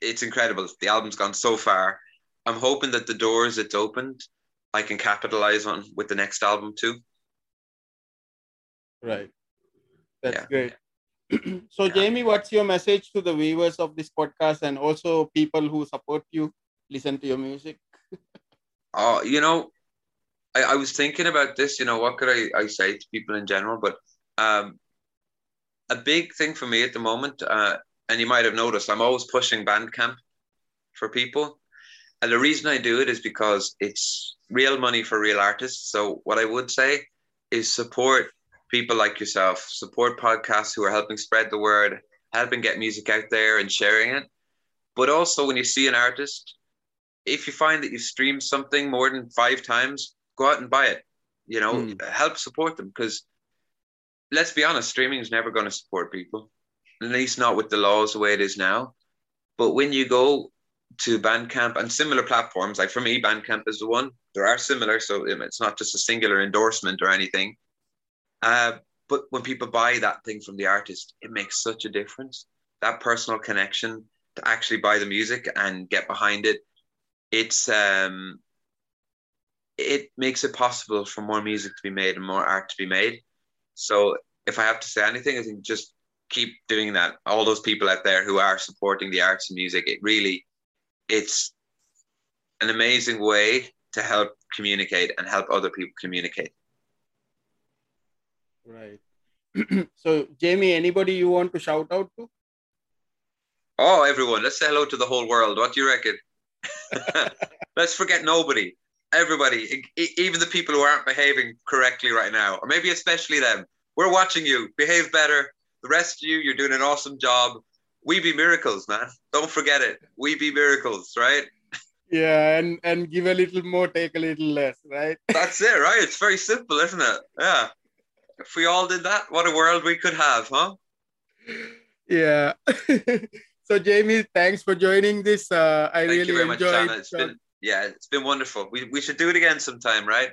it's incredible. The album's gone so far. I'm hoping that the doors it's opened, I can capitalize on with the next album too. Right, that's yeah. great. so, yeah. Jamie, what's your message to the viewers of this podcast and also people who support you, listen to your music? oh, you know, I, I was thinking about this. You know, what could I, I say to people in general? But um, a big thing for me at the moment, uh, and you might have noticed, I'm always pushing Bandcamp for people. And the reason I do it is because it's real money for real artists. So what I would say is support people like yourself, support podcasts who are helping spread the word, helping get music out there and sharing it. But also when you see an artist, if you find that you've streamed something more than five times, go out and buy it. You know, mm. help support them because let's be honest, streaming is never going to support people, at least not with the laws the way it is now. But when you go to Bandcamp and similar platforms, like for me, Bandcamp is the one. There are similar, so it's not just a singular endorsement or anything. Uh, but when people buy that thing from the artist, it makes such a difference. That personal connection to actually buy the music and get behind it, it's um, it makes it possible for more music to be made and more art to be made. So if I have to say anything, I think just keep doing that. All those people out there who are supporting the arts and music, it really, it's an amazing way to help communicate and help other people communicate. Right. so, Jamie, anybody you want to shout out to? Oh, everyone. Let's say hello to the whole world. What do you reckon? Let's forget nobody everybody, even the people who aren't behaving correctly right now, or maybe especially them, we're watching you. Behave better. The rest of you, you're doing an awesome job. We be miracles, man. Don't forget it. We be miracles, right? Yeah, and and give a little more, take a little less, right? That's it, right? It's very simple, isn't it? Yeah. If we all did that, what a world we could have, huh? Yeah. so Jamie, thanks for joining this. Uh, I Thank really enjoyed. Much, it's been yeah, it's been wonderful. We, we should do it again sometime, right?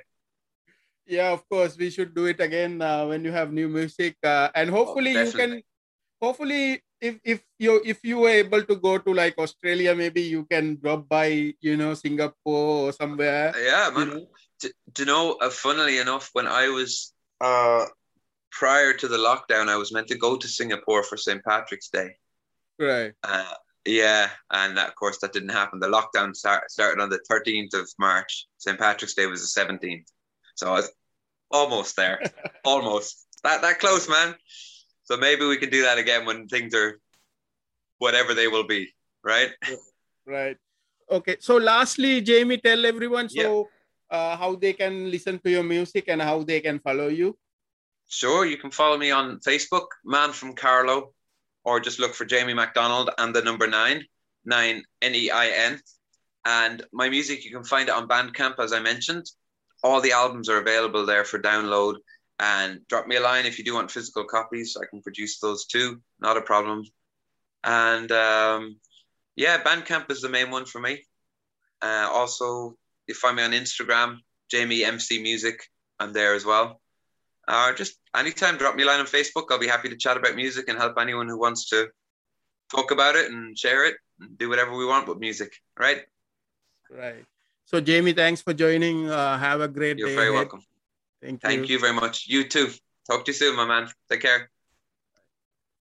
Yeah, of course. We should do it again uh, when you have new music. Uh, and hopefully oh, you can, hopefully if, if you if you were able to go to like Australia, maybe you can drop by, you know, Singapore or somewhere. Yeah, man. You know? Do, do, you know, uh, funnily enough, when I was uh, prior to the lockdown, I was meant to go to Singapore for St. Patrick's Day. Right. Uh, yeah, and of course that didn't happen. The lockdown start, started on the 13th of March. St. Patrick's Day was the 17th, so I was almost there, almost that that close, man. So maybe we can do that again when things are whatever they will be, right? Right. Okay. So lastly, Jamie, tell everyone so yeah. uh, how they can listen to your music and how they can follow you. Sure, you can follow me on Facebook, Man from Carlow or just look for Jamie McDonald and the number nine, nine N E I N. And my music, you can find it on Bandcamp, as I mentioned. All the albums are available there for download. And drop me a line if you do want physical copies. I can produce those too, not a problem. And um, yeah, Bandcamp is the main one for me. Uh, also, you find me on Instagram, Jamie MC Music. I'm there as well or just anytime drop me a line on Facebook. I'll be happy to chat about music and help anyone who wants to talk about it and share it and do whatever we want with music. Right. Right. So Jamie, thanks for joining. Uh, have a great You're day. You're very welcome. Thank you. Thank you very much. You too. Talk to you soon, my man. Take care.